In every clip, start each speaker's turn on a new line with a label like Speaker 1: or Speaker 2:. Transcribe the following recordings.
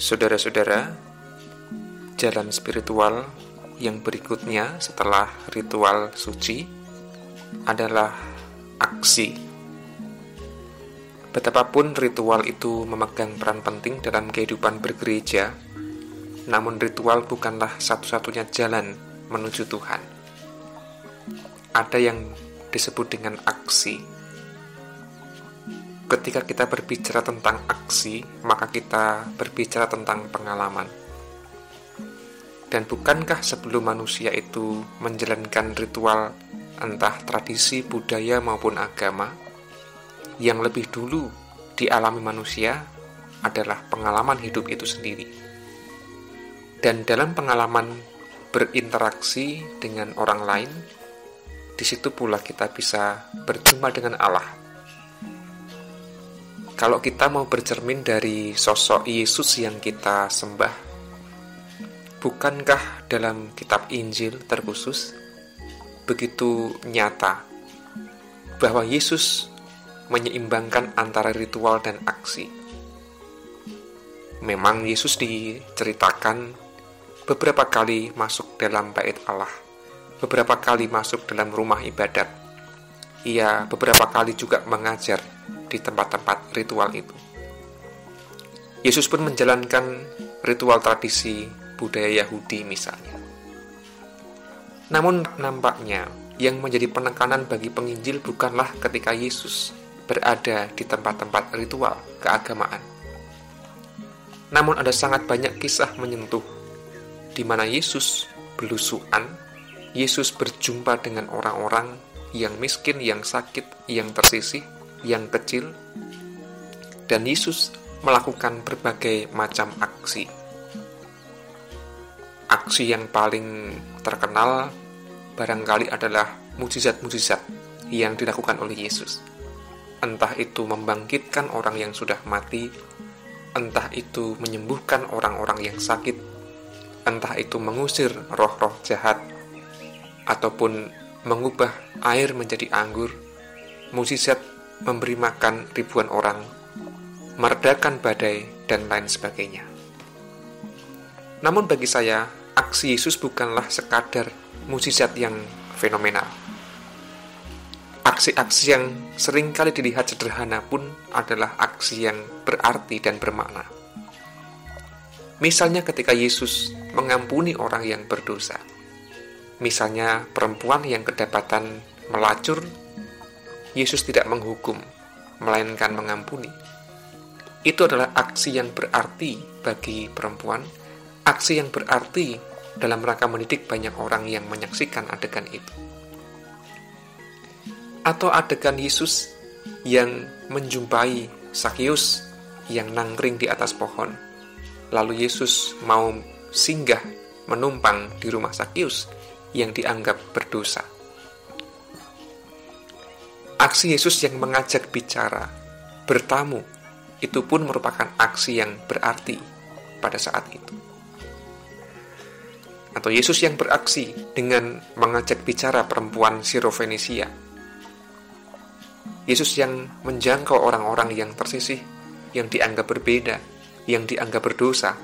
Speaker 1: Saudara-saudara, jalan spiritual yang berikutnya setelah ritual suci adalah aksi. Betapapun ritual itu memegang peran penting dalam kehidupan bergereja, namun ritual bukanlah satu-satunya jalan menuju Tuhan. Ada yang disebut dengan aksi. Ketika kita berbicara tentang aksi, maka kita berbicara tentang pengalaman. Dan bukankah sebelum manusia itu menjalankan ritual entah tradisi, budaya maupun agama, yang lebih dulu dialami manusia adalah pengalaman hidup itu sendiri. Dan dalam pengalaman berinteraksi dengan orang lain, di situ pula kita bisa berjumpa dengan Allah. Kalau kita mau bercermin dari sosok Yesus yang kita sembah, bukankah dalam kitab Injil terkhusus begitu nyata bahwa Yesus menyeimbangkan antara ritual dan aksi? Memang Yesus diceritakan beberapa kali masuk dalam bait Allah, beberapa kali masuk dalam rumah ibadat. Ia beberapa kali juga mengajar di tempat-tempat ritual itu. Yesus pun menjalankan ritual tradisi budaya Yahudi misalnya. Namun nampaknya yang menjadi penekanan bagi penginjil bukanlah ketika Yesus berada di tempat-tempat ritual keagamaan. Namun ada sangat banyak kisah menyentuh di mana Yesus belusuan, Yesus berjumpa dengan orang-orang yang miskin, yang sakit, yang tersisih, yang kecil, dan Yesus melakukan berbagai macam aksi. Aksi yang paling terkenal barangkali adalah mujizat-mujizat yang dilakukan oleh Yesus. Entah itu membangkitkan orang yang sudah mati, entah itu menyembuhkan orang-orang yang sakit, entah itu mengusir roh-roh jahat ataupun mengubah air menjadi anggur, mukjizat memberi makan ribuan orang, meredakan badai, dan lain sebagainya. Namun bagi saya, aksi Yesus bukanlah sekadar mukjizat yang fenomenal. Aksi-aksi yang sering kali dilihat sederhana pun adalah aksi yang berarti dan bermakna. Misalnya ketika Yesus mengampuni orang yang berdosa. Misalnya perempuan yang kedapatan melacur, Yesus tidak menghukum, melainkan mengampuni. Itu adalah aksi yang berarti bagi perempuan, aksi yang berarti dalam rangka mendidik banyak orang yang menyaksikan adegan itu. Atau adegan Yesus yang menjumpai Sakyus yang nangkring di atas pohon. Lalu Yesus mau singgah menumpang di rumah Sakyus yang dianggap berdosa. Aksi Yesus yang mengajak bicara, bertamu, itu pun merupakan aksi yang berarti pada saat itu. Atau Yesus yang beraksi dengan mengajak bicara perempuan Sirofenisia. Yesus yang menjangkau orang-orang yang tersisih, yang dianggap berbeda, yang dianggap berdosa,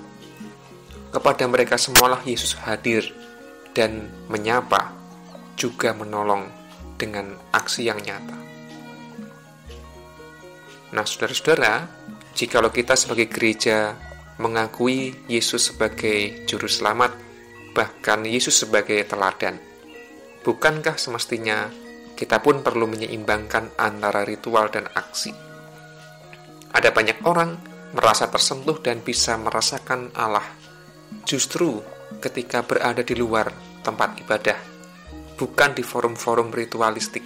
Speaker 1: kepada mereka semualah Yesus hadir dan menyapa, juga menolong dengan aksi yang nyata. Nah, saudara-saudara, jikalau kita sebagai gereja mengakui Yesus sebagai juru selamat, bahkan Yesus sebagai teladan, bukankah semestinya kita pun perlu menyeimbangkan antara ritual dan aksi? Ada banyak orang merasa tersentuh dan bisa merasakan Allah justru ketika berada di luar tempat ibadah, bukan di forum-forum ritualistik,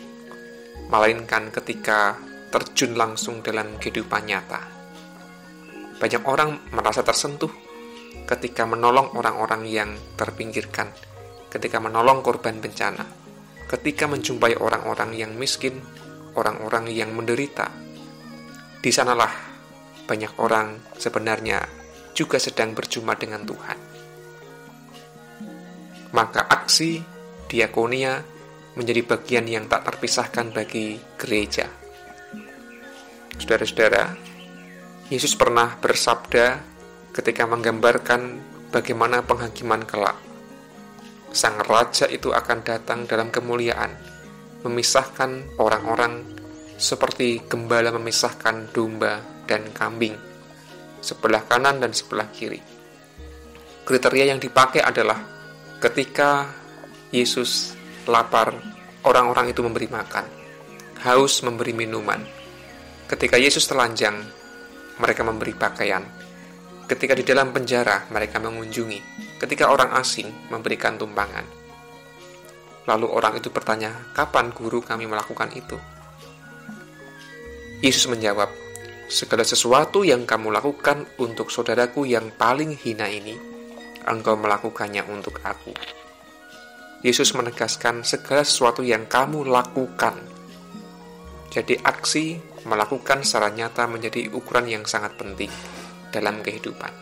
Speaker 1: melainkan ketika terjun langsung dalam kehidupan nyata. Banyak orang merasa tersentuh ketika menolong orang-orang yang terpinggirkan, ketika menolong korban bencana, ketika menjumpai orang-orang yang miskin, orang-orang yang menderita. Di sanalah banyak orang sebenarnya juga sedang berjumpa dengan Tuhan. Maka aksi diakonia menjadi bagian yang tak terpisahkan bagi gereja. Saudara-saudara, Yesus pernah bersabda ketika menggambarkan bagaimana penghakiman kelak. Sang raja itu akan datang dalam kemuliaan, memisahkan orang-orang seperti gembala memisahkan domba dan kambing, sebelah kanan dan sebelah kiri. Kriteria yang dipakai adalah ketika Yesus lapar, orang-orang itu memberi makan, haus memberi minuman. Ketika Yesus telanjang, mereka memberi pakaian. Ketika di dalam penjara, mereka mengunjungi. Ketika orang asing memberikan tumpangan. Lalu orang itu bertanya, kapan guru kami melakukan itu? Yesus menjawab, segala sesuatu yang kamu lakukan untuk saudaraku yang paling hina ini, engkau melakukannya untuk aku. Yesus menegaskan segala sesuatu yang kamu lakukan. Jadi aksi melakukan secara nyata menjadi ukuran yang sangat penting dalam kehidupan.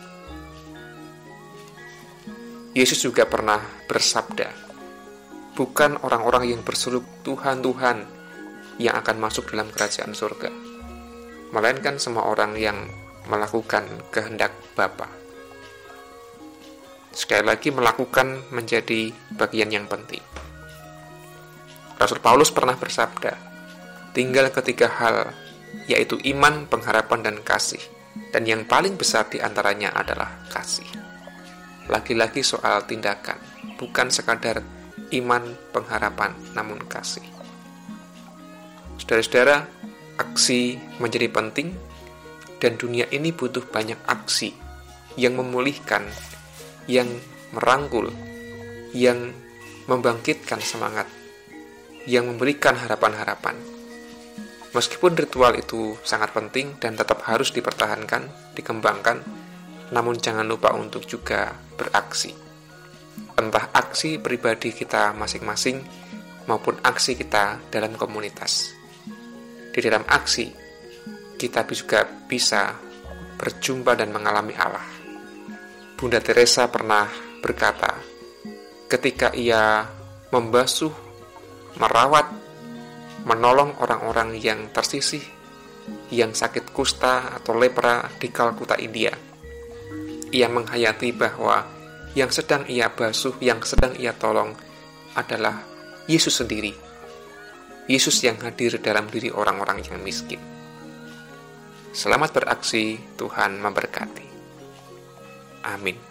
Speaker 1: Yesus juga pernah bersabda, bukan orang-orang yang berseru Tuhan, Tuhan yang akan masuk dalam kerajaan surga, melainkan semua orang yang melakukan kehendak Bapa. Sekali lagi melakukan menjadi bagian yang penting. Rasul Paulus pernah bersabda, tinggal ketiga hal, yaitu iman, pengharapan, dan kasih dan yang paling besar di antaranya adalah kasih. Lagi-lagi soal tindakan, bukan sekadar iman, pengharapan, namun kasih. Saudara-saudara, aksi menjadi penting dan dunia ini butuh banyak aksi yang memulihkan, yang merangkul, yang membangkitkan semangat, yang memberikan harapan-harapan Meskipun ritual itu sangat penting dan tetap harus dipertahankan, dikembangkan, namun jangan lupa untuk juga beraksi. Entah aksi pribadi kita masing-masing maupun aksi kita dalam komunitas. Di dalam aksi, kita juga bisa berjumpa dan mengalami Allah. Bunda Teresa pernah berkata, ketika ia membasuh, merawat, menolong orang-orang yang tersisih, yang sakit kusta atau lepra di Kalkuta, India. Ia menghayati bahwa yang sedang ia basuh, yang sedang ia tolong adalah Yesus sendiri. Yesus yang hadir dalam diri orang-orang yang miskin. Selamat beraksi, Tuhan memberkati. Amin.